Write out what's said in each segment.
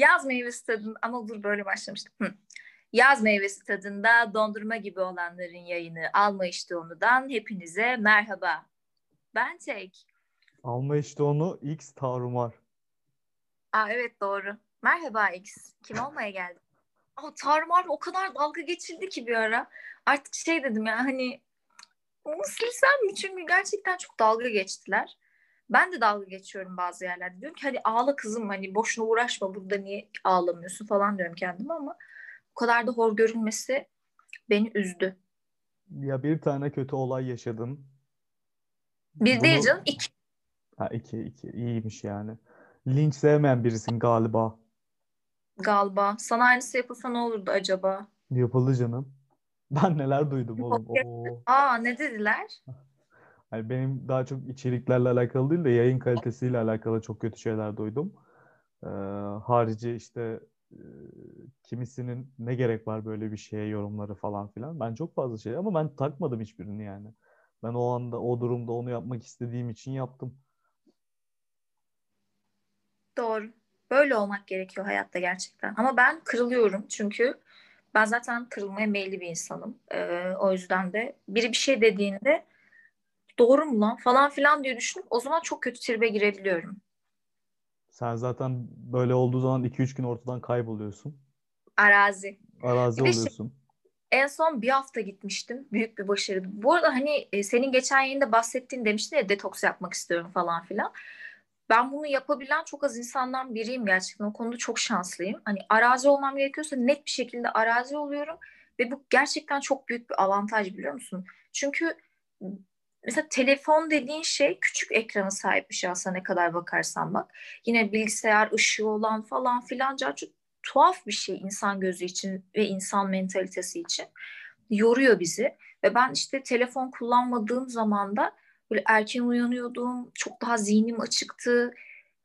Yaz meyvesi tadında ama dur böyle başlamıştım. Hı. Yaz meyvesi tadında dondurma gibi olanların yayını Alma işte onudan hepinize merhaba. Ben Tek. Alma işte onu X Tarumar. Aa evet doğru. Merhaba X. Kim olmaya geldi? Aa, Tarumar o kadar dalga geçildi ki bir ara. Artık şey dedim ya hani onu silsem mi? Çünkü gerçekten çok dalga geçtiler. Ben de dalga geçiyorum bazı yerlerde. Diyorum ki hadi ağla kızım hani boşuna uğraşma burada niye ağlamıyorsun falan diyorum kendime ama bu kadar da hor görülmesi beni üzdü. Ya bir tane kötü olay yaşadım. Bir Bunu... değil canım iki. Ha iki iki iyiymiş yani. Linç sevmeyen birisin galiba. Galiba. Sana aynısı yapılsa ne olurdu acaba? Yapıldı canım. Ben neler duydum oğlum. Oo. Aa ne dediler? Yani benim daha çok içeriklerle alakalı değil de yayın kalitesiyle alakalı çok kötü şeyler duydum. Ee, harici işte e, kimisinin ne gerek var böyle bir şeye yorumları falan filan. Ben çok fazla şey ama ben takmadım hiçbirini yani. Ben o anda o durumda onu yapmak istediğim için yaptım. Doğru. Böyle olmak gerekiyor hayatta gerçekten. Ama ben kırılıyorum çünkü ben zaten kırılmaya meyilli bir insanım. Ee, o yüzden de biri bir şey dediğinde doğru mu lan falan filan diye düşünüp o zaman çok kötü tribe girebiliyorum. Sen zaten böyle olduğu zaman 2-3 gün ortadan kayboluyorsun. Arazi. Arazi bir oluyorsun. Şey, en son bir hafta gitmiştim. Büyük bir başarı. Bu arada hani e, senin geçen yayında bahsettiğin demiştin ya detoks yapmak istiyorum falan filan. Ben bunu yapabilen çok az insandan biriyim gerçekten. O konuda çok şanslıyım. Hani arazi olmam gerekiyorsa net bir şekilde arazi oluyorum. Ve bu gerçekten çok büyük bir avantaj biliyor musun? Çünkü mesela telefon dediğin şey küçük ekrana sahip bir şey aslında ne kadar bakarsan bak. Yine bilgisayar ışığı olan falan filan çok tuhaf bir şey insan gözü için ve insan mentalitesi için. Yoruyor bizi. Ve ben işte telefon kullanmadığım zaman da böyle erken uyanıyordum. Çok daha zihnim açıktı.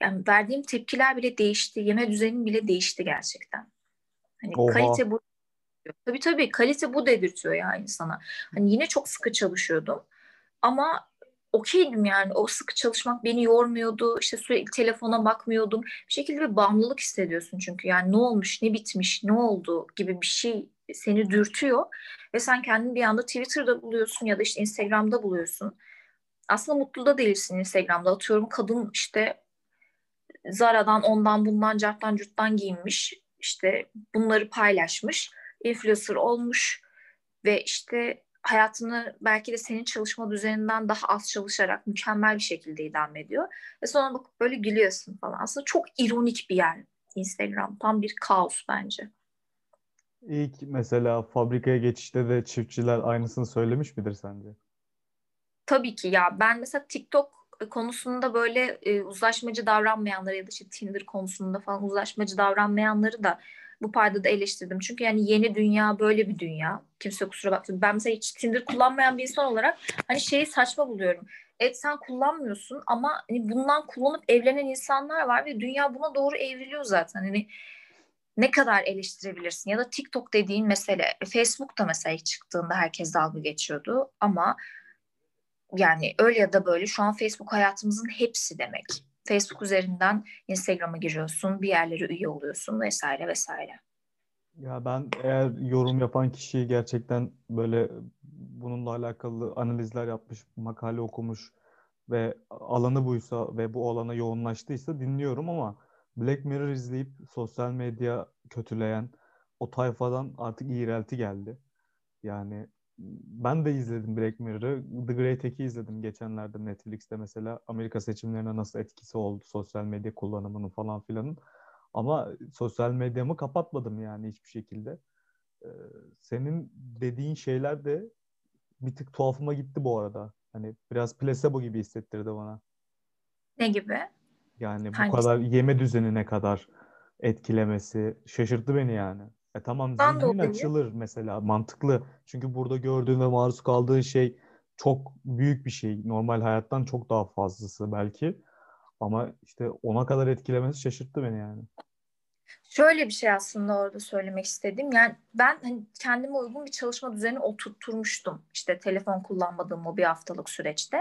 Yani verdiğim tepkiler bile değişti. Yeme düzenim bile değişti gerçekten. Hani Oha. kalite bu Tabii tabii kalite bu dedirtiyor yani sana. Hani yine çok sıkı çalışıyordum. Ama okeydim yani. O sıkı çalışmak beni yormuyordu. İşte sürekli telefona bakmıyordum. Bir şekilde bir bağımlılık hissediyorsun çünkü. Yani ne olmuş, ne bitmiş, ne oldu gibi bir şey seni dürtüyor. Ve sen kendini bir anda Twitter'da buluyorsun ya da işte Instagram'da buluyorsun. Aslında mutlu da değilsin Instagram'da. Atıyorum kadın işte Zara'dan, ondan, bundan, carttan, curttan giyinmiş. İşte bunları paylaşmış. Influencer olmuş ve işte hayatını belki de senin çalışma düzeninden daha az çalışarak mükemmel bir şekilde idame ediyor. Ve sonra bakıp böyle gülüyorsun falan. Aslında çok ironik bir yer Instagram. Tam bir kaos bence. İlk mesela fabrikaya geçişte de çiftçiler aynısını söylemiş midir sence? Tabii ki ya. Ben mesela TikTok konusunda böyle e, uzlaşmacı davranmayanları ya da işte Tinder konusunda falan uzlaşmacı davranmayanları da bu paydada eleştirdim. Çünkü yani yeni dünya böyle bir dünya. Kimse kusura bakmasın. Ben mesela hiç Tinder kullanmayan bir insan olarak hani şeyi saçma buluyorum. Evet sen kullanmıyorsun ama hani bundan kullanıp evlenen insanlar var ve dünya buna doğru evriliyor zaten. Hani ne kadar eleştirebilirsin ya da TikTok dediğin mesele Facebook da mesela çıktığında herkes dalga geçiyordu ama yani öyle ya da böyle şu an Facebook hayatımızın hepsi demek. Facebook üzerinden Instagram'a giriyorsun, bir yerlere üye oluyorsun vesaire vesaire. Ya ben eğer yorum yapan kişiyi gerçekten böyle bununla alakalı analizler yapmış, makale okumuş ve alanı buysa ve bu alana yoğunlaştıysa dinliyorum ama Black Mirror izleyip sosyal medya kötüleyen o tayfadan artık iğrelti geldi. Yani ben de izledim Black Mirror'ı. The Great Hack'i izledim geçenlerde Netflix'te mesela. Amerika seçimlerine nasıl etkisi oldu sosyal medya kullanımının falan filanın. Ama sosyal medyamı kapatmadım yani hiçbir şekilde. Ee, senin dediğin şeyler de bir tık tuhafıma gitti bu arada. Hani biraz placebo gibi hissettirdi bana. Ne gibi? Yani bu Hangisi? kadar yeme düzenine kadar etkilemesi şaşırttı beni yani. E tamam zihnin açılır mesela mantıklı. Çünkü burada gördüğün ve maruz kaldığın şey çok büyük bir şey. Normal hayattan çok daha fazlası belki. Ama işte ona kadar etkilemesi şaşırttı beni yani. Şöyle bir şey aslında orada söylemek istedim. Yani ben hani kendime uygun bir çalışma düzeni oturtturmuştum. İşte telefon kullanmadığım o bir haftalık süreçte.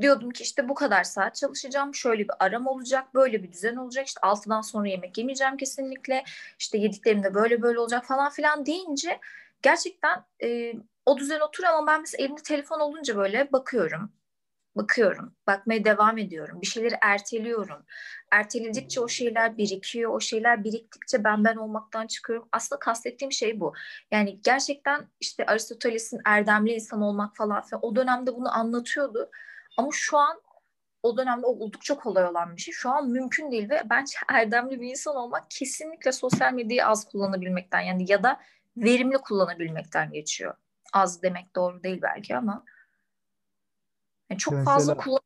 Diyordum ki işte bu kadar saat çalışacağım. Şöyle bir aram olacak. Böyle bir düzen olacak. İşte altıdan sonra yemek yemeyeceğim kesinlikle. İşte yediklerim de böyle böyle olacak falan filan deyince gerçekten e, o düzen oturuyor ama ben mesela elimde telefon olunca böyle bakıyorum bakıyorum, bakmaya devam ediyorum. Bir şeyleri erteliyorum. Erteledikçe o şeyler birikiyor. O şeyler biriktikçe ben ben olmaktan çıkıyorum. Aslında kastettiğim şey bu. Yani gerçekten işte Aristoteles'in erdemli insan olmak falan filan o dönemde bunu anlatıyordu. Ama şu an o dönemde oldukça kolay olan bir şey. Şu an mümkün değil ve bence erdemli bir insan olmak kesinlikle sosyal medyayı az kullanabilmekten yani ya da verimli kullanabilmekten geçiyor. Az demek doğru değil belki ama. Yani çok Mesela, fazla kullan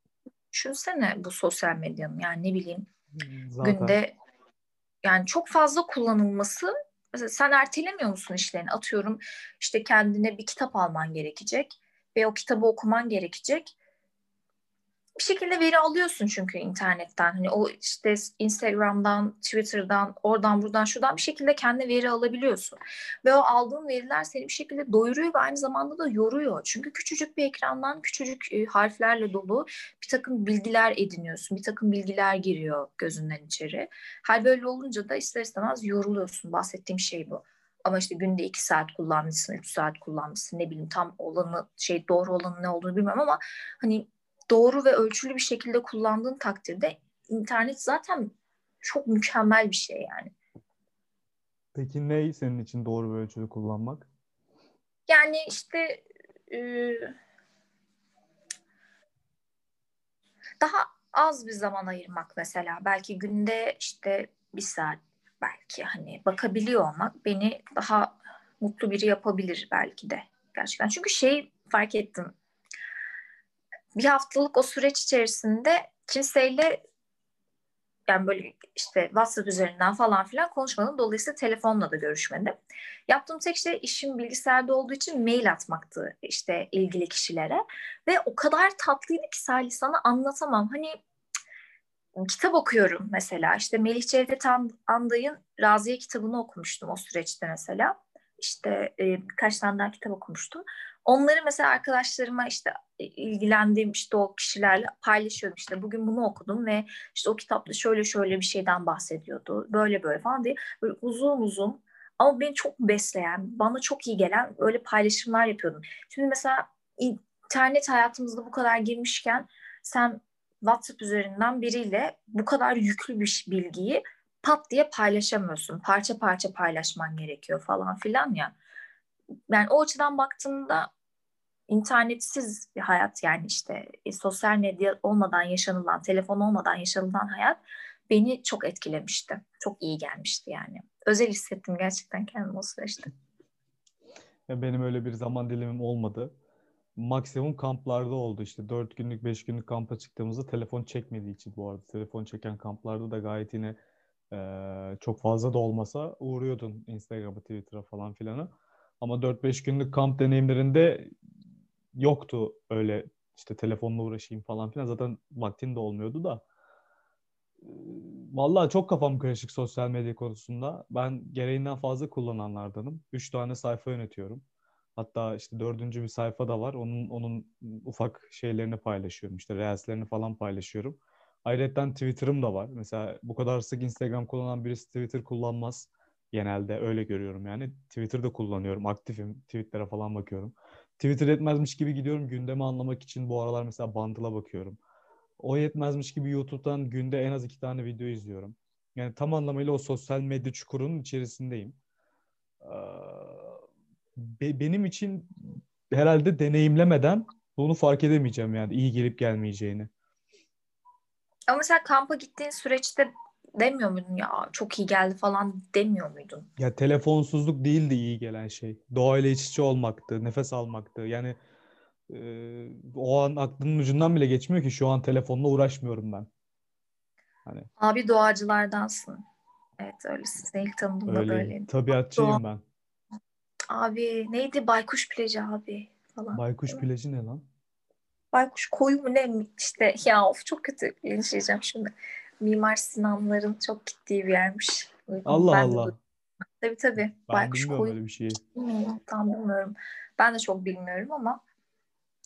düşünsene bu sosyal medyanın yani ne bileyim zaten. günde yani çok fazla kullanılması mesela sen ertelemiyor musun işlerini atıyorum işte kendine bir kitap alman gerekecek ve o kitabı okuman gerekecek bir şekilde veri alıyorsun çünkü internetten. Hani o işte Instagram'dan, Twitter'dan, oradan buradan şuradan bir şekilde kendi veri alabiliyorsun. Ve o aldığın veriler seni bir şekilde doyuruyor ve aynı zamanda da yoruyor. Çünkü küçücük bir ekrandan küçücük e, harflerle dolu bir takım bilgiler ediniyorsun. Bir takım bilgiler giriyor gözünden içeri. Hal böyle olunca da ister istemez yoruluyorsun. Bahsettiğim şey bu. Ama işte günde iki saat kullanmışsın, üç saat kullanmışsın ne bileyim tam olanı şey doğru olanı ne olduğunu bilmem ama hani doğru ve ölçülü bir şekilde kullandığın takdirde internet zaten çok mükemmel bir şey yani. Peki ne senin için doğru ve ölçülü kullanmak? Yani işte e, daha az bir zaman ayırmak mesela. Belki günde işte bir saat belki hani bakabiliyor olmak beni daha mutlu biri yapabilir belki de gerçekten. Çünkü şey fark ettim bir haftalık o süreç içerisinde kimseyle yani böyle işte WhatsApp üzerinden falan filan konuşmadım. Dolayısıyla telefonla da görüşmedim. Yaptığım tek şey işim bilgisayarda olduğu için mail atmaktı işte ilgili kişilere. Ve o kadar tatlıydı ki Salih sana anlatamam. Hani kitap okuyorum mesela. İşte Melih Cevdet Anday'ın Raziye kitabını okumuştum o süreçte mesela. İşte e, birkaç tane daha kitap okumuştum. Onları mesela arkadaşlarıma işte e, ilgilendiğim işte o kişilerle paylaşıyordum işte bugün bunu okudum ve işte o kitapta şöyle şöyle bir şeyden bahsediyordu böyle böyle falan diye böyle uzun uzun ama beni çok besleyen bana çok iyi gelen öyle paylaşımlar yapıyordum. Şimdi mesela internet hayatımızda bu kadar girmişken sen WhatsApp üzerinden biriyle bu kadar yüklü bir bilgiyi pat diye paylaşamıyorsun. Parça parça paylaşman gerekiyor falan filan ya. Yani o açıdan baktığımda internetsiz bir hayat yani işte e, sosyal medya olmadan yaşanılan, telefon olmadan yaşanılan hayat beni çok etkilemişti. Çok iyi gelmişti yani. Özel hissettim gerçekten kendimi o süreçte. Benim öyle bir zaman dilimim olmadı. Maksimum kamplarda oldu işte. Dört günlük, beş günlük kampa çıktığımızda telefon çekmediği için bu arada. Telefon çeken kamplarda da gayet yine e, çok fazla da olmasa uğruyordun Instagram'a, Twitter'a falan filan'a. Ama 4-5 günlük kamp deneyimlerinde yoktu öyle işte telefonla uğraşayım falan filan. Zaten vaktin de olmuyordu da. Vallahi çok kafam karışık sosyal medya konusunda. Ben gereğinden fazla kullananlardanım. Üç tane sayfa yönetiyorum. Hatta işte dördüncü bir sayfa da var. Onun onun ufak şeylerini paylaşıyorum. İşte reelslerini falan paylaşıyorum. Ayrıca Twitter'ım da var. Mesela bu kadar sık Instagram kullanan birisi Twitter kullanmaz. Genelde öyle görüyorum yani. Twitter'da kullanıyorum. Aktifim. Tweetlere falan bakıyorum. Twitter etmezmiş gibi gidiyorum. Gündemi anlamak için bu aralar mesela Bundle'a bakıyorum. O yetmezmiş gibi YouTube'dan günde en az iki tane video izliyorum. Yani tam anlamıyla o sosyal medya çukurunun içerisindeyim. Be- benim için herhalde deneyimlemeden bunu fark edemeyeceğim yani iyi gelip gelmeyeceğini. Ama mesela kampa gittiğin süreçte demiyor muydun ya çok iyi geldi falan demiyor muydun? Ya telefonsuzluk değildi iyi gelen şey. Doğayla iç içe olmaktı, nefes almaktı. Yani e, o an aklının ucundan bile geçmiyor ki şu an telefonla uğraşmıyorum ben. Hani. Abi doğacılardansın. Evet öylesin. Seni ilk tanıdığımda Öyle, böyleydi. Tabiatçıyım Doğa... ben. Abi neydi baykuş plajı abi falan. Baykuş plajı ne lan? Baykuş koyu mu ne işte ya of çok kötü linçleyeceğim şimdi. Mimar Sinanların çok gittiği bir yermiş. Allah ben Allah. De, tabii tabii. Ben Baykuş bilmiyorum koyu. öyle bir şeyi. Bilmiyorum, tam bilmiyorum. Ben de çok bilmiyorum ama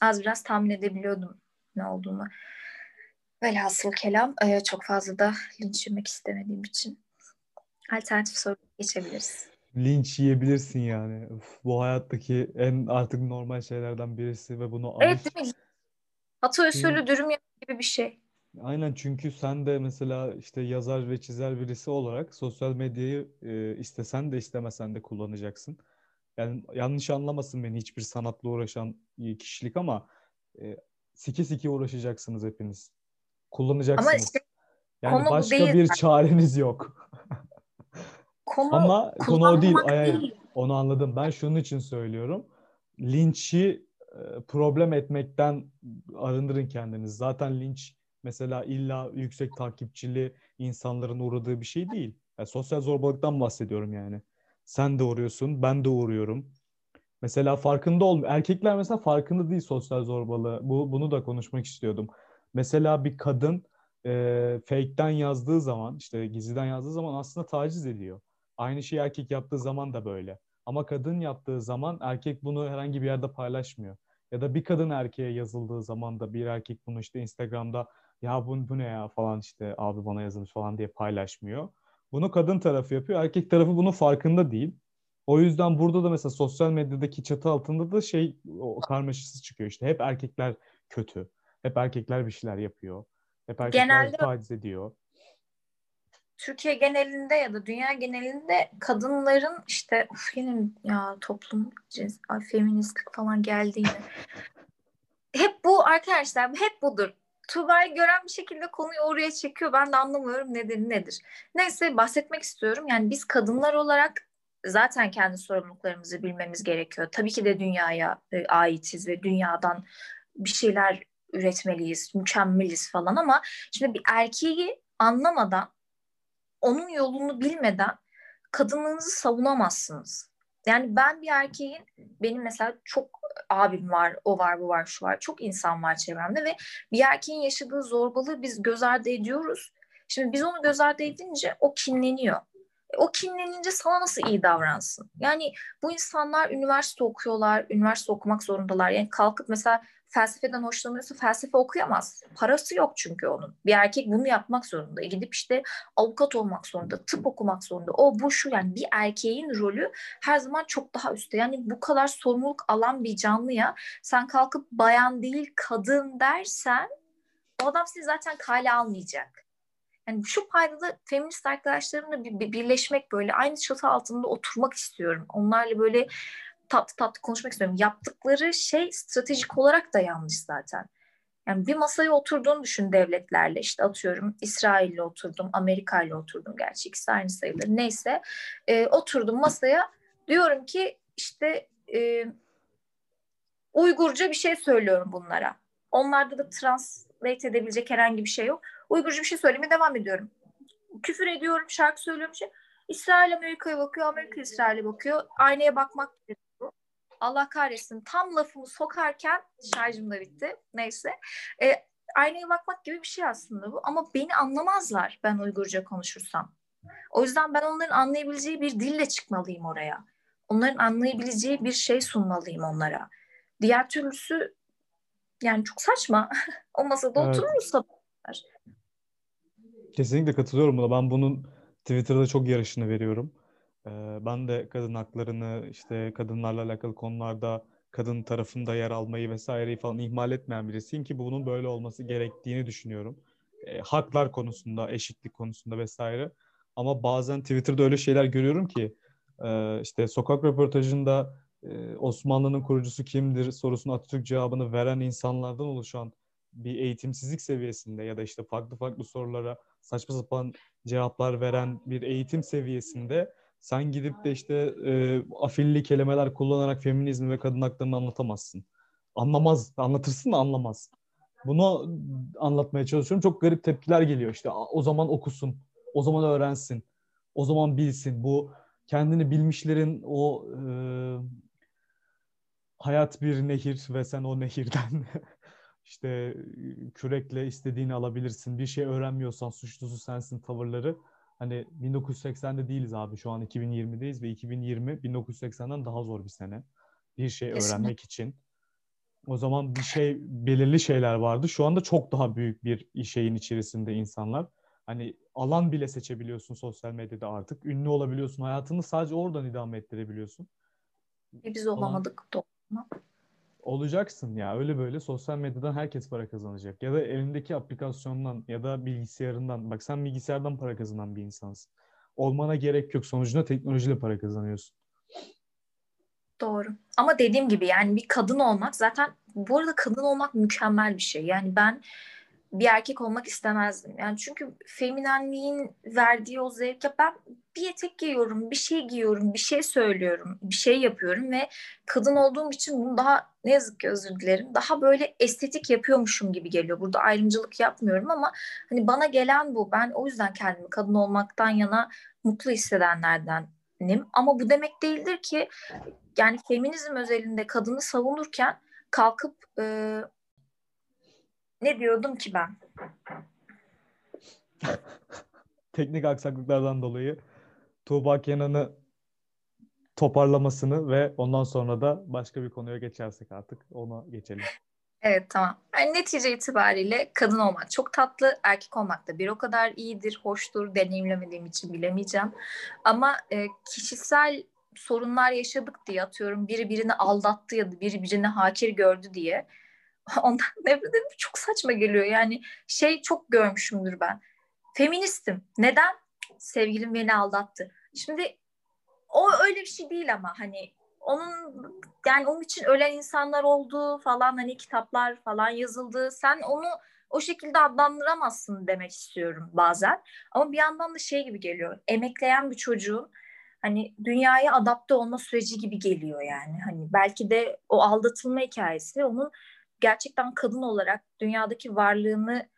az biraz tahmin edebiliyordum ne olduğunu. Velhasıl kelam e, çok fazla da linç yemek istemediğim için alternatif soru geçebiliriz. Linç yiyebilirsin yani. Uf, bu hayattaki en artık normal şeylerden birisi ve bunu Evet değil mi? Ata usulü dürüm gibi bir şey. Aynen çünkü sen de mesela işte yazar ve çizer birisi olarak sosyal medyayı e, istesen de istemesen de kullanacaksın. Yani yanlış anlamasın beni hiçbir sanatla uğraşan kişilik ama e, siki siki uğraşacaksınız hepiniz. Kullanacaksınız. Ama işte yani başka değil. bir çareniz yok. konu ama konu o değil. değil. Onu anladım. Ben şunun için söylüyorum. Linçi problem etmekten arındırın kendiniz. Zaten linç mesela illa yüksek takipçili insanların uğradığı bir şey değil. Yani sosyal zorbalıktan bahsediyorum yani. Sen de uğruyorsun, ben de uğruyorum. Mesela farkında ol. Erkekler mesela farkında değil sosyal zorbalığı. Bu bunu da konuşmak istiyordum. Mesela bir kadın e, fake'ten yazdığı zaman, işte gizliden yazdığı zaman aslında taciz ediyor. Aynı şeyi erkek yaptığı zaman da böyle. Ama kadın yaptığı zaman erkek bunu herhangi bir yerde paylaşmıyor. Ya da bir kadın erkeğe yazıldığı zaman da bir erkek bunu işte Instagram'da ya bu, bu ne ya falan işte abi bana yazılmış falan diye paylaşmıyor. Bunu kadın tarafı yapıyor. Erkek tarafı bunun farkında değil. O yüzden burada da mesela sosyal medyadaki çatı altında da şey o karmaşası çıkıyor işte. Hep erkekler kötü. Hep erkekler bir şeyler yapıyor. Hep erkekler Genelde... taciz ediyor. Türkiye genelinde ya da dünya genelinde kadınların işte uf yine ya toplum cins, feministlik falan geldi yine. hep bu arkadaşlar hep budur. Tuğba'yı gören bir şekilde konuyu oraya çekiyor. Ben de anlamıyorum nedeni nedir. Neyse bahsetmek istiyorum. Yani biz kadınlar olarak zaten kendi sorumluluklarımızı bilmemiz gerekiyor. Tabii ki de dünyaya e, aitiz ve dünyadan bir şeyler üretmeliyiz, mükemmeliz falan ama şimdi bir erkeği anlamadan, onun yolunu bilmeden kadınlığınızı savunamazsınız. Yani ben bir erkeğin, benim mesela çok abim var, o var, bu var, şu var. Çok insan var çevremde ve bir erkeğin yaşadığı zorbalığı biz göz ardı ediyoruz. Şimdi biz onu göz ardı edince o kinleniyor. E, o kinlenince sana nasıl iyi davransın? Yani bu insanlar üniversite okuyorlar, üniversite okumak zorundalar. Yani kalkıp mesela felsefeden hoşlanıyorsa felsefe okuyamaz. Parası yok çünkü onun. Bir erkek bunu yapmak zorunda. E gidip işte avukat olmak zorunda, tıp okumak zorunda. O bu şu yani bir erkeğin rolü her zaman çok daha üstte. Yani bu kadar sorumluluk alan bir canlıya sen kalkıp bayan değil kadın dersen o adam seni zaten kale almayacak. Yani şu paydada feminist arkadaşlarımla bir, bir birleşmek böyle aynı çatı altında oturmak istiyorum. Onlarla böyle tatlı tatlı konuşmak istiyorum. Yaptıkları şey stratejik olarak da yanlış zaten. Yani bir masaya oturduğunu düşün devletlerle. İşte atıyorum İsrail'le oturdum, Amerika'yla oturdum. Gerçi ikisi aynı sayılır. Neyse. E, oturdum masaya. Diyorum ki işte e, Uygurca bir şey söylüyorum bunlara. Onlarda da translate edebilecek herhangi bir şey yok. Uygurca bir şey söylemeye devam ediyorum. Küfür ediyorum, şarkı söylüyorum. Şey. İsrail Amerika'ya bakıyor, Amerika İsrail'e bakıyor. Aynaya bakmak Allah kahretsin tam lafımı sokarken şarjım da bitti. Neyse. E, aynaya bakmak gibi bir şey aslında bu. Ama beni anlamazlar ben Uygurca konuşursam. O yüzden ben onların anlayabileceği bir dille çıkmalıyım oraya. Onların anlayabileceği bir şey sunmalıyım onlara. Diğer türlüsü yani çok saçma. o masada evet. otururuz sabahlar. Kesinlikle katılıyorum buna. Ben bunun Twitter'da çok yarışını veriyorum. Ben de kadın haklarını işte kadınlarla alakalı konularda kadın tarafında yer almayı vesaireyi falan ihmal etmeyen birisiyim ki bunun böyle olması gerektiğini düşünüyorum. E, haklar konusunda, eşitlik konusunda vesaire. Ama bazen Twitter'da öyle şeyler görüyorum ki e, işte sokak röportajında e, Osmanlı'nın kurucusu kimdir sorusuna Atatürk cevabını veren insanlardan oluşan bir eğitimsizlik seviyesinde ya da işte farklı farklı sorulara saçma sapan cevaplar veren bir eğitim seviyesinde sen gidip de işte e, afilli kelimeler kullanarak feminizmi ve kadın haklarını anlatamazsın. Anlamaz. Anlatırsın da anlamaz. Bunu anlatmaya çalışıyorum. Çok garip tepkiler geliyor. İşte o zaman okusun. O zaman öğrensin. O zaman bilsin. Bu kendini bilmişlerin o e, hayat bir nehir ve sen o nehirden işte kürekle istediğini alabilirsin. Bir şey öğrenmiyorsan suçlusu sensin tavırları Hani 1980'de değiliz abi. Şu an 2020'deyiz ve 2020 1980'den daha zor bir sene. Bir şey Kesinlikle. öğrenmek için. O zaman bir şey belirli şeyler vardı. Şu anda çok daha büyük bir şeyin içerisinde insanlar. Hani alan bile seçebiliyorsun sosyal medyada artık. Ünlü olabiliyorsun. Hayatını sadece oradan idame ettirebiliyorsun. E, Biz olamadık. Doğru. Olacaksın ya. Öyle böyle sosyal medyadan herkes para kazanacak. Ya da elindeki aplikasyondan ya da bilgisayarından. Bak sen bilgisayardan para kazanan bir insansın. Olmana gerek yok. Sonucunda teknolojiyle para kazanıyorsun. Doğru. Ama dediğim gibi yani bir kadın olmak zaten bu arada kadın olmak mükemmel bir şey. Yani ben bir erkek olmak istemezdim. Yani çünkü feminenliğin verdiği o zevk ya ben bir etek giyiyorum, bir şey giyiyorum, bir şey söylüyorum, bir şey yapıyorum ve kadın olduğum için bunu daha ne yazık ki özür dilerim. Daha böyle estetik yapıyormuşum gibi geliyor. Burada ayrımcılık yapmıyorum ama hani bana gelen bu. Ben o yüzden kendimi kadın olmaktan yana mutlu hissedenlerdenim. Ama bu demek değildir ki yani feminizm özelinde kadını savunurken kalkıp e, ne diyordum ki ben? Teknik aksaklıklardan dolayı Tuğba Kenan'ı toparlamasını ve ondan sonra da başka bir konuya geçersek artık ona geçelim. Evet tamam. Yani netice itibariyle kadın olmak çok tatlı, erkek olmak da bir o kadar iyidir, hoştur. Deneyimlemediğim için bilemeyeceğim. Ama e, kişisel sorunlar yaşadık diye atıyorum biri birini aldattı ya da biri birini hakir gördü diye ondan nefret ederim. Çok saçma geliyor. Yani şey çok görmüşümdür ben. Feministim. Neden? Sevgilim beni aldattı. Şimdi o öyle bir şey değil ama hani onun yani onun için ölen insanlar oldu falan hani kitaplar falan yazıldı. Sen onu o şekilde adlandıramazsın demek istiyorum bazen. Ama bir yandan da şey gibi geliyor. Emekleyen bir çocuğun hani dünyaya adapte olma süreci gibi geliyor yani. Hani belki de o aldatılma hikayesi onun gerçekten kadın olarak dünyadaki varlığını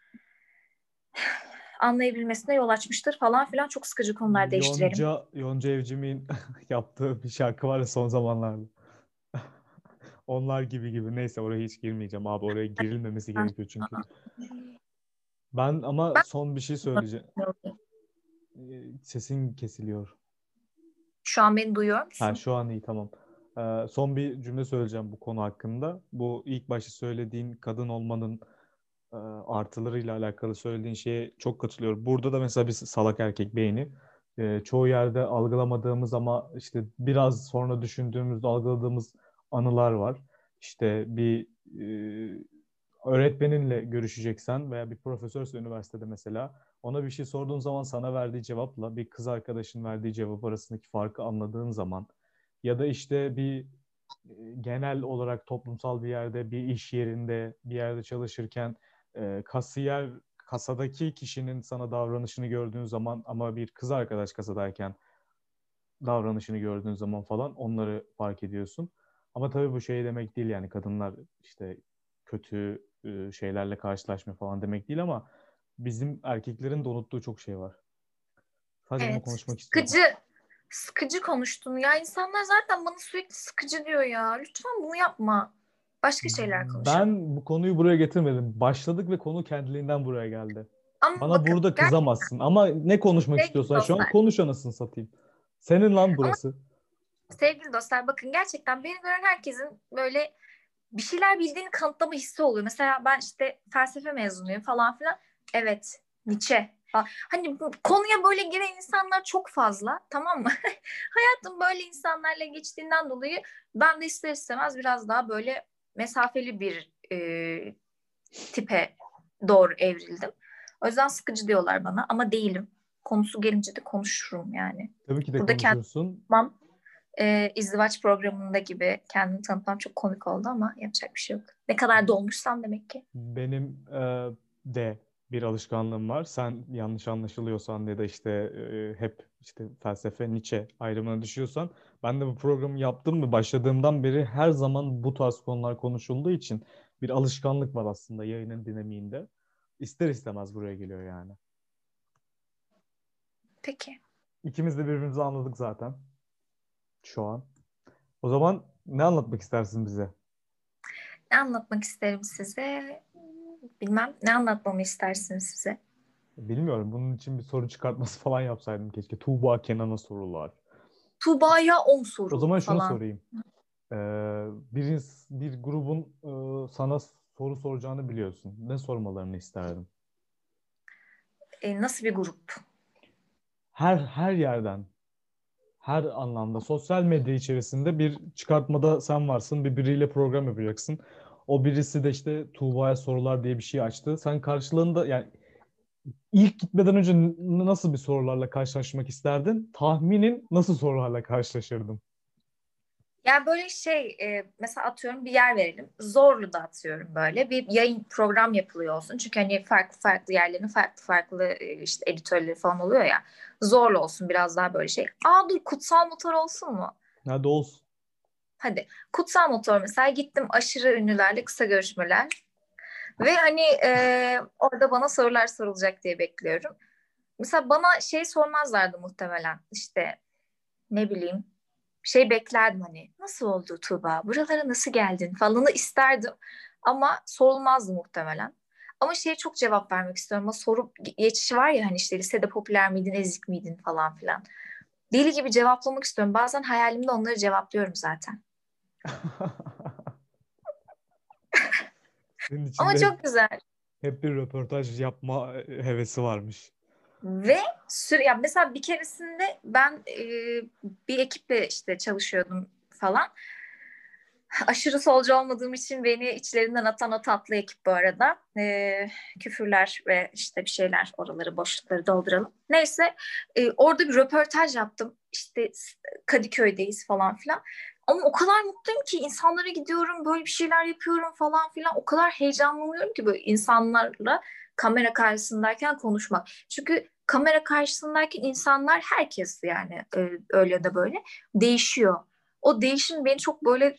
anlayabilmesine yol açmıştır falan filan çok sıkıcı konular değiştirelim. Yonca, Yonca Evcimik'in yaptığı bir şarkı var ya son zamanlarda. Onlar gibi gibi. Neyse oraya hiç girmeyeceğim abi. Oraya girilmemesi gerekiyor çünkü. Ben ama son bir şey söyleyeceğim. Ee, sesin kesiliyor. Şu an beni duyuyor musun? Ha, şu an iyi tamam. Ee, son bir cümle söyleyeceğim bu konu hakkında. Bu ilk başta söylediğin kadın olmanın e, artılarıyla alakalı söylediğin şeye çok katılıyorum. Burada da mesela bir salak erkek beyni e, çoğu yerde algılamadığımız ama işte biraz sonra düşündüğümüzde algıladığımız anılar var. İşte bir e, öğretmeninle görüşeceksen veya bir profesörse üniversitede mesela ona bir şey sorduğun zaman sana verdiği cevapla bir kız arkadaşın verdiği cevap arasındaki farkı anladığın zaman ya da işte bir genel olarak toplumsal bir yerde, bir iş yerinde, bir yerde çalışırken e, kasiyer kasadaki kişinin sana davranışını gördüğün zaman ama bir kız arkadaş kasadayken davranışını gördüğün zaman falan onları fark ediyorsun. Ama tabii bu şey demek değil yani kadınlar işte kötü e, şeylerle karşılaşma falan demek değil ama bizim erkeklerin de unuttuğu çok şey var. Sadece evet. bunu konuşmak istiyorum. Sıkıcı, sıkıcı konuştun. Ya insanlar zaten bana sürekli sıkıcı diyor ya. Lütfen bunu yapma. Başka şeyler konuşalım. Ben bu konuyu buraya getirmedim. Başladık ve konu kendiliğinden buraya geldi. Ama Bana bakın, burada kızamazsın. Gerçekten... Ama ne konuşmak istiyorsan dostlar. şu an konuş anasını satayım. Senin lan burası. Ama, sevgili dostlar bakın gerçekten beni gören herkesin böyle bir şeyler bildiğini kanıtlama hissi oluyor. Mesela ben işte felsefe mezunuyum falan filan. Evet Nietzsche Hani konuya böyle giren insanlar çok fazla tamam mı? Hayatım böyle insanlarla geçtiğinden dolayı ben de ister istemez biraz daha böyle mesafeli bir e, tipe doğru evrildim. O yüzden sıkıcı diyorlar bana ama değilim. Konusu gelince de konuşurum yani. Tabii ki de Burada konuşuyorsun. Kendim, e, izdivaç programında gibi kendimi tanıtmam çok komik oldu ama yapacak bir şey yok. Ne kadar dolmuşsam demek ki. Benim e, de bir alışkanlığım var. Sen yanlış anlaşılıyorsan ya da işte e, hep işte felsefe, Nietzsche ayrımına düşüyorsan ben de bu programı yaptım mı başladığımdan beri her zaman bu tarz konular konuşulduğu için bir alışkanlık var aslında yayının dinamiğinde. İster istemez buraya geliyor yani. Peki. İkimiz de birbirimizi anladık zaten. Şu an. O zaman ne anlatmak istersin bize? Ne anlatmak isterim size? Bilmem. Ne anlatmamı istersiniz size? Bilmiyorum. Bunun için bir soru çıkartması falan yapsaydım keşke. Tuğba Kenan'a sorular. Tuğba'ya 10 soru O zaman şunu falan. sorayım. Ee, bir, bir grubun e, sana soru soracağını biliyorsun. Ne sormalarını isterdin? E, nasıl bir grup? Her her yerden, her anlamda sosyal medya içerisinde bir çıkartmada sen varsın. Bir biriyle program yapacaksın. O birisi de işte Tuğba'ya sorular diye bir şey açtı. Sen karşılığında yani ilk gitmeden önce nasıl bir sorularla karşılaşmak isterdin? Tahminin nasıl sorularla karşılaşırdın? Yani böyle şey e, mesela atıyorum bir yer verelim. Zorlu da atıyorum böyle. Bir yayın program yapılıyor olsun. Çünkü hani farklı farklı yerlerin farklı farklı e, işte editörleri falan oluyor ya. Zorlu olsun biraz daha böyle şey. Aa dur kutsal motor olsun mu? Hadi olsun. Hadi kutsal motor mesela gittim aşırı ünlülerle kısa görüşmeler. Ve hani e, orada bana sorular sorulacak diye bekliyorum. Mesela bana şey sormazlardı muhtemelen. İşte ne bileyim şey beklerdim hani nasıl oldu Tuğba buralara nasıl geldin falanı isterdim ama sorulmazdı muhtemelen. Ama şeye çok cevap vermek istiyorum. Ama soru geçişi var ya hani işte lisede popüler miydin, ezik miydin falan filan. Deli gibi cevaplamak istiyorum. Bazen hayalimde onları cevaplıyorum zaten. Ama çok güzel. Hep bir röportaj yapma hevesi varmış. Ve süre ya mesela bir keresinde ben e, bir ekiple işte çalışıyordum falan. Aşırı solcu olmadığım için beni içlerinden atan o tatlı ekip bu arada. E, küfürler ve işte bir şeyler oraları boşlukları dolduralım. Neyse e, orada bir röportaj yaptım. İşte Kadıköy'deyiz falan filan. Ama o kadar mutluyum ki insanlara gidiyorum böyle bir şeyler yapıyorum falan filan. O kadar heyecanlanıyorum ki böyle insanlarla kamera karşısındayken konuşmak. Çünkü kamera karşısındayken insanlar herkes yani e, öyle ya da böyle değişiyor. O değişim beni çok böyle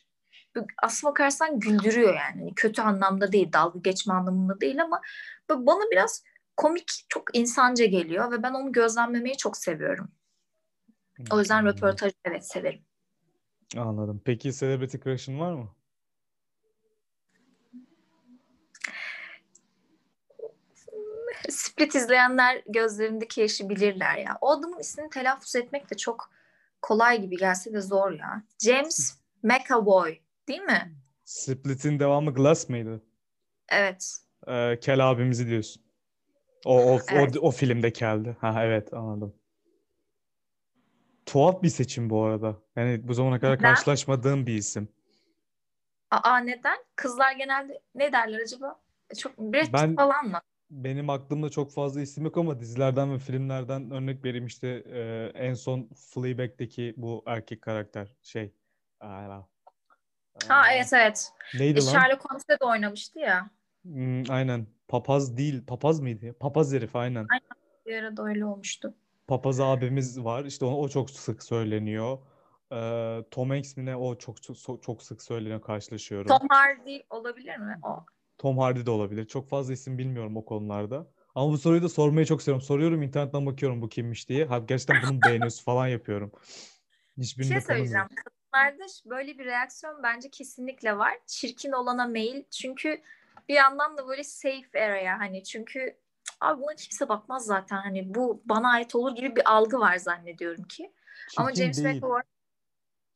aslında bakarsan güldürüyor yani. Hani kötü anlamda değil, dalga geçme anlamında değil ama bana biraz komik, çok insanca geliyor ve ben onu gözlemlemeyi çok seviyorum. O yüzden röportaj evet severim. Anladım. Peki celebrity crush'ın var mı? Split izleyenler gözlerindeki yaşı bilirler ya. O adamın ismini telaffuz etmek de çok kolay gibi gelse de zor ya. James McAvoy değil mi? Split'in devamı Glass mıydı? Evet. Ee, Kel abimizi diyorsun. O o, evet. o o filmde Kel'di. Ha evet anladım. Tuhaf bir seçim bu arada. Yani bu zamana kadar neden? karşılaşmadığım bir isim. Aa neden? Kızlar genelde ne derler acaba? Çok Brad ben, falan mı? benim aklımda çok fazla isim yok ama dizilerden ve filmlerden örnek vereyim işte e, en son Fleabag'deki bu erkek karakter şey. Aa, ha evet evet. Neydi e, lan? Sherlock Holmes'te de oynamıştı ya. Hmm, aynen. Papaz değil. Papaz mıydı? Papaz herif aynen. Aynen. Bir arada öyle olmuştu. Papaz abimiz var. İşte o, o çok sık söyleniyor. Ee, Tom Hanks mi ne? O çok, çok çok sık söyleniyor karşılaşıyorum. Tom Hardy olabilir mi? O. Tom Hardy de olabilir. Çok fazla isim bilmiyorum o konularda. Ama bu soruyu da sormayı çok seviyorum. Soruyorum internetten bakıyorum bu kimmiş diye. Ha, gerçekten bunun beğeniyorsun falan yapıyorum. Hiçbirini bir şey söyleyeceğim. Kadınlarda böyle bir reaksiyon bence kesinlikle var. Çirkin olana mail. Çünkü bir yandan da böyle safe area hani çünkü abi buna kimse bakmaz zaten hani bu bana ait olur gibi bir algı var zannediyorum ki. Çirkin Ama James McAvoy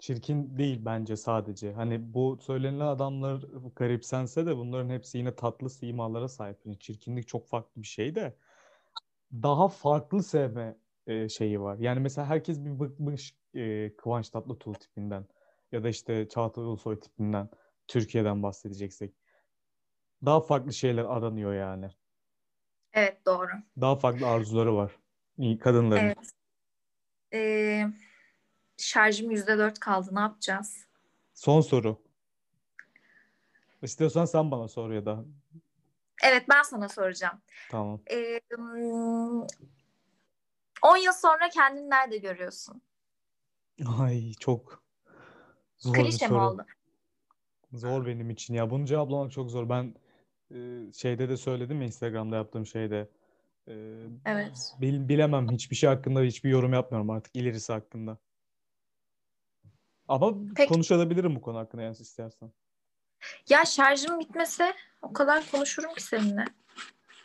çirkin değil bence sadece. Hani bu söylenilen adamlar garipsense de bunların hepsi yine tatlı simalara sahip. Yani çirkinlik çok farklı bir şey de daha farklı sevme e, şeyi var. Yani mesela herkes bir bıkmış e, Kıvanç Tatlıtuğ tipinden ya da işte Çağatay Ulusoy tipinden Türkiye'den bahsedeceksek. Daha farklı şeyler aranıyor yani. Evet doğru. Daha farklı arzuları var kadınların. Evet. Ee, şarjım yüzde dört kaldı. Ne yapacağız? Son soru. İstiyorsan sen bana sor ya da. Evet ben sana soracağım. Tamam. Ee, 10 yıl sonra kendini nerede görüyorsun? Ay çok zor Klişe bir soru. mi oldu? Zor benim için ya. Bunu cevaplamak çok zor. Ben şeyde de söyledim ya Instagram'da yaptığım şeyde. Evet. Bil, bilemem. Hiçbir şey hakkında hiçbir yorum yapmıyorum artık ilerisi hakkında. Ama Peki. konuşabilirim bu konu hakkında yani istersen. Ya şarjım bitmese o kadar konuşurum ki seninle.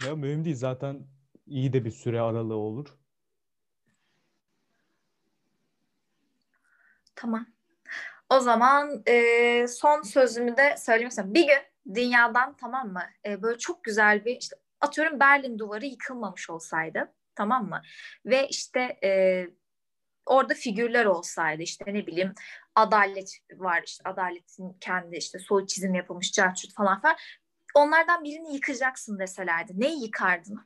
Ya mühim değil zaten iyi de bir süre aralığı olur. Tamam. O zaman e, son sözümü de söylemek istiyorum. Bir gün dünyadan tamam mı? E, böyle çok güzel bir işte atıyorum Berlin duvarı yıkılmamış olsaydı tamam mı? Ve işte e, orada figürler olsaydı işte ne bileyim adalet var işte adaletin kendi işte soy çizim yapılmış carçut falan falan onlardan birini yıkacaksın deselerdi neyi yıkardın?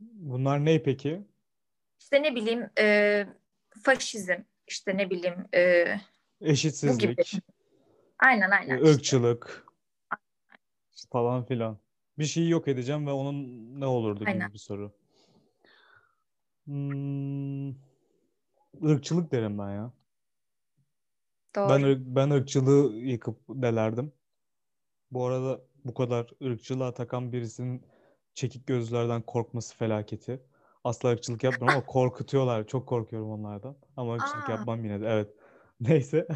Bunlar ne peki? İşte ne bileyim e, faşizm işte ne bileyim e, eşitsizlik aynen aynen ırkçılık işte. falan filan bir şeyi yok edeceğim ve onun ne olurdu aynen. gibi bir soru. Hmm, ırkçılık derim ben ya. Doğru. Ben ben ırkçılığı yıkıp delerdim. Bu arada bu kadar ırkçılığa takan birisinin çekik gözlerden korkması felaketi. Asla ırkçılık yapmıyorum ama korkutuyorlar. Çok korkuyorum onlardan. Ama ırkçılık Aa. yapmam yine de. Evet. Neyse.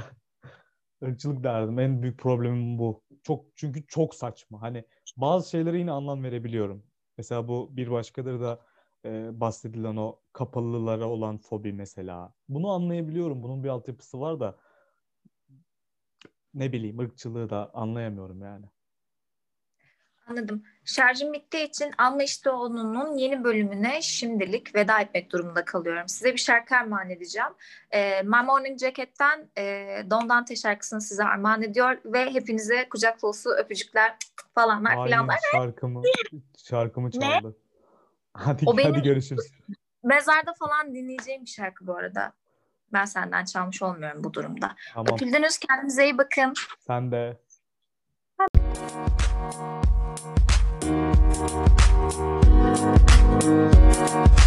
Irkçılık derdim. En büyük problemim bu. Çok çünkü çok saçma. Hani bazı şeylere yine anlam verebiliyorum. Mesela bu bir başkadır da e, bahsedilen o kapalılara olan fobi mesela. Bunu anlayabiliyorum. Bunun bir altyapısı var da ne bileyim ırkçılığı da anlayamıyorum yani. Anladım. Şarjım bittiği için Anla İşte Onun'un yeni bölümüne şimdilik veda etmek durumunda kalıyorum. Size bir şarkı armağan edeceğim. E, My Morning Jacket'ten e, Don Dante şarkısını size armağan ediyor ve hepinize kucak dolusu öpücükler falanlar Aynı filanlar. şarkımı, şarkımı çaldı. Ne? Hadi, o hadi görüşürüz. Mezarda falan dinleyeceğim bir şarkı bu arada. Ben senden çalmış olmuyorum bu durumda. Tamam. Öpüldünüz. Kendinize iyi bakın. Sen de. Thank you.